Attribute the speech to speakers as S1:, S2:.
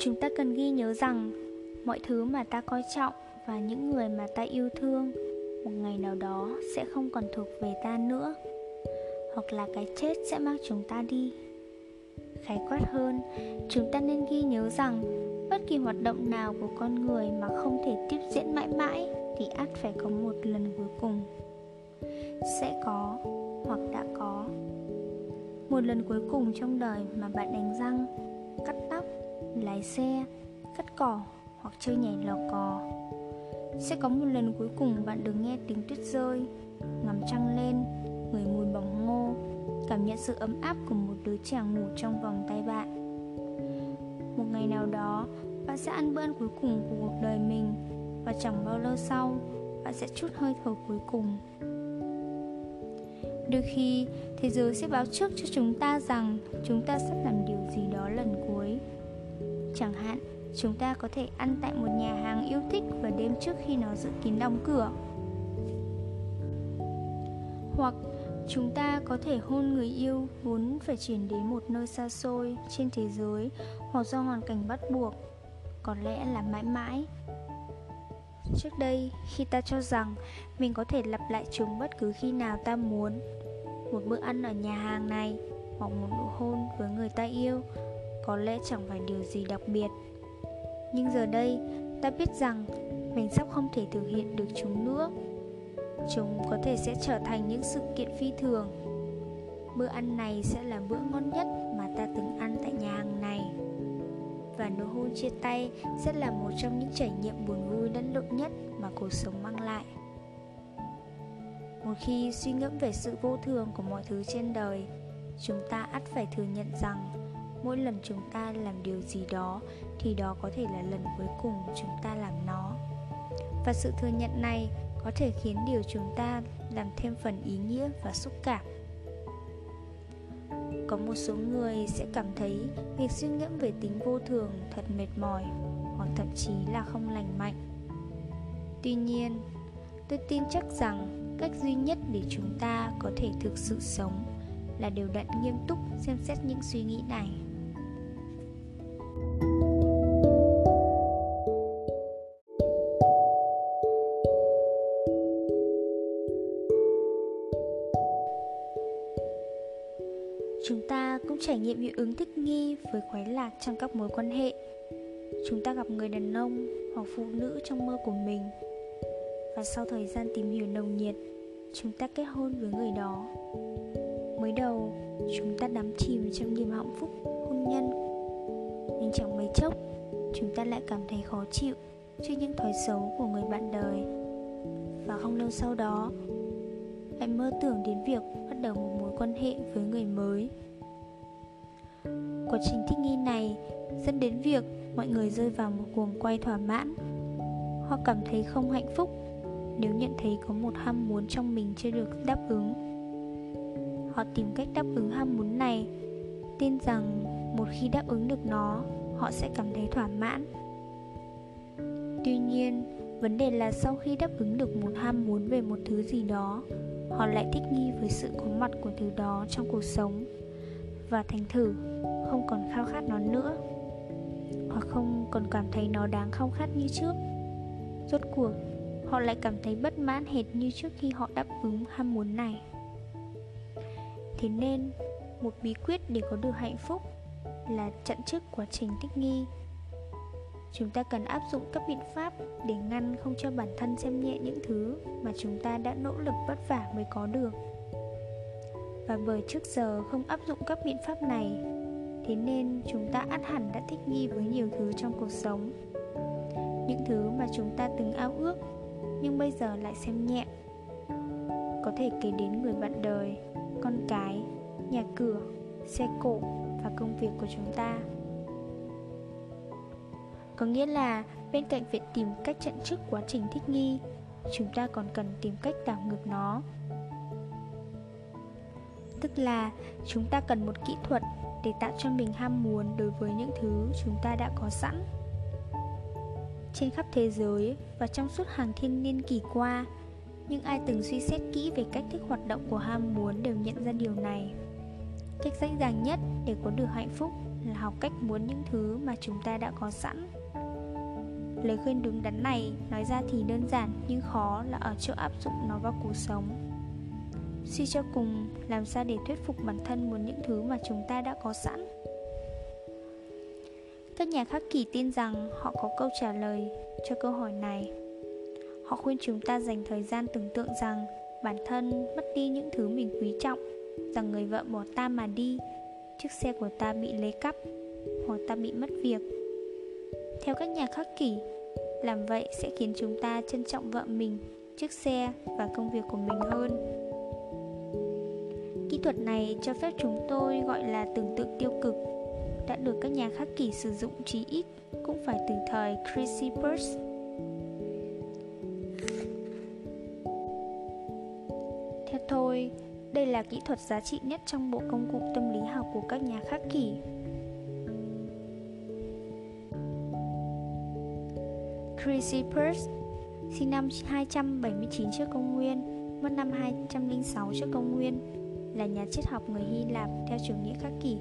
S1: chúng ta cần ghi nhớ rằng mọi thứ mà ta coi trọng và những người mà ta yêu thương một ngày nào đó sẽ không còn thuộc về ta nữa. Hoặc là cái chết sẽ mang chúng ta đi. Khái quát hơn, chúng ta nên ghi nhớ rằng bất kỳ hoạt động nào của con người mà không thể tiếp diễn mãi mãi thì ắt phải có một lần cuối cùng. Sẽ có hoặc đã có. Một lần cuối cùng trong đời mà bạn đánh răng lái xe cắt cỏ hoặc chơi nhảy lò cò. Sẽ có một lần cuối cùng bạn được nghe tiếng tuyết rơi, ngắm trăng lên, người mùi bóng ngô, cảm nhận sự ấm áp của một đứa trẻ ngủ trong vòng tay bạn. Một ngày nào đó, bạn sẽ ăn bữa ăn cuối cùng của cuộc đời mình và chẳng bao lâu sau, bạn sẽ chút hơi thở cuối cùng. Đôi khi, thế giới sẽ báo trước cho chúng ta rằng chúng ta sắp làm điều gì đó lần cuối chẳng hạn, chúng ta có thể ăn tại một nhà hàng yêu thích vào đêm trước khi nó dự kiến đóng cửa. Hoặc chúng ta có thể hôn người yêu vốn phải chuyển đến một nơi xa xôi trên thế giới hoặc do hoàn cảnh bắt buộc, có lẽ là mãi mãi. Trước đây, khi ta cho rằng mình có thể lặp lại chúng bất cứ khi nào ta muốn, một bữa ăn ở nhà hàng này hoặc một nụ hôn với người ta yêu có lẽ chẳng phải điều gì đặc biệt. Nhưng giờ đây, ta biết rằng mình sắp không thể thực hiện được chúng nữa. Chúng có thể sẽ trở thành những sự kiện phi thường. Bữa ăn này sẽ là bữa ngon nhất mà ta từng ăn tại nhà hàng này. Và nụ hôn chia tay sẽ là một trong những trải nghiệm buồn vui lẫn lộn nhất mà cuộc sống mang lại. Một khi suy ngẫm về sự vô thường của mọi thứ trên đời, chúng ta ắt phải thừa nhận rằng mỗi lần chúng ta làm điều gì đó, thì đó có thể là lần cuối cùng chúng ta làm nó. Và sự thừa nhận này có thể khiến điều chúng ta làm thêm phần ý nghĩa và xúc cảm. Có một số người sẽ cảm thấy việc suy ngẫm về tính vô thường thật mệt mỏi, hoặc thậm chí là không lành mạnh. Tuy nhiên, tôi tin chắc rằng cách duy nhất để chúng ta có thể thực sự sống là đều đặn nghiêm túc xem xét những suy nghĩ này. Chúng ta cũng trải nghiệm hiệu ứng thích nghi với khoái lạc trong các mối quan hệ. Chúng ta gặp người đàn ông hoặc phụ nữ trong mơ của mình. Và sau thời gian tìm hiểu nồng nhiệt, chúng ta kết hôn với người đó. Mới đầu, chúng ta đắm chìm trong niềm hạnh phúc, hôn nhân. Nhưng chẳng mấy chốc, chúng ta lại cảm thấy khó chịu trước những thói xấu của người bạn đời. Và không lâu sau đó, lại mơ tưởng đến việc đầu một mối quan hệ với người mới. Quá trình thích nghi này dẫn đến việc mọi người rơi vào một cuồng quay thỏa mãn. Họ cảm thấy không hạnh phúc nếu nhận thấy có một ham muốn trong mình chưa được đáp ứng. Họ tìm cách đáp ứng ham muốn này, tin rằng một khi đáp ứng được nó, họ sẽ cảm thấy thỏa mãn. Tuy nhiên, vấn đề là sau khi đáp ứng được một ham muốn về một thứ gì đó họ lại thích nghi với sự có mặt của thứ đó trong cuộc sống. Và thành thử, không còn khao khát nó nữa. Hoặc không còn cảm thấy nó đáng khao khát như trước. Rốt cuộc, họ lại cảm thấy bất mãn hệt như trước khi họ đáp ứng ham muốn này. Thế nên, một bí quyết để có được hạnh phúc là chặn trước quá trình thích nghi chúng ta cần áp dụng các biện pháp để ngăn không cho bản thân xem nhẹ những thứ mà chúng ta đã nỗ lực vất vả mới có được. Và bởi trước giờ không áp dụng các biện pháp này, thế nên chúng ta ắt hẳn đã thích nghi với nhiều thứ trong cuộc sống. Những thứ mà chúng ta từng ao ước, nhưng bây giờ lại xem nhẹ. Có thể kể đến người bạn đời, con cái, nhà cửa, xe cộ và công việc của chúng ta có nghĩa là bên cạnh việc tìm cách chặn trước quá trình thích nghi, chúng ta còn cần tìm cách đảo ngược nó. Tức là chúng ta cần một kỹ thuật để tạo cho mình ham muốn đối với những thứ chúng ta đã có sẵn. Trên khắp thế giới và trong suốt hàng thiên niên kỷ qua nhưng ai từng suy xét kỹ về cách thức hoạt động của ham muốn đều nhận ra điều này. Cách dễ dàng nhất để có được hạnh phúc là học cách muốn những thứ mà chúng ta đã có sẵn. Lời khuyên đúng đắn này, nói ra thì đơn giản nhưng khó là ở chỗ áp dụng nó vào cuộc sống. Suy cho cùng, làm sao để thuyết phục bản thân muốn những thứ mà chúng ta đã có sẵn? Các nhà khắc kỷ tin rằng họ có câu trả lời cho câu hỏi này. Họ khuyên chúng ta dành thời gian tưởng tượng rằng bản thân mất đi những thứ mình quý trọng, rằng người vợ bỏ ta mà đi chiếc xe của ta bị lấy cắp hoặc ta bị mất việc theo các nhà khắc kỷ làm vậy sẽ khiến chúng ta trân trọng vợ mình chiếc xe và công việc của mình hơn kỹ thuật này cho phép chúng tôi gọi là tưởng tượng tiêu cực đã được các nhà khắc kỷ sử dụng chí ít cũng phải từ thời Chrysippus. Theo tôi, đây là kỹ thuật giá trị nhất trong bộ công cụ tâm lý học của các nhà khắc kỷ. Chrissy Peirce sinh năm 279 trước công nguyên, mất năm 206 trước công nguyên, là nhà triết học người Hy Lạp theo chủ nghĩa khắc kỷ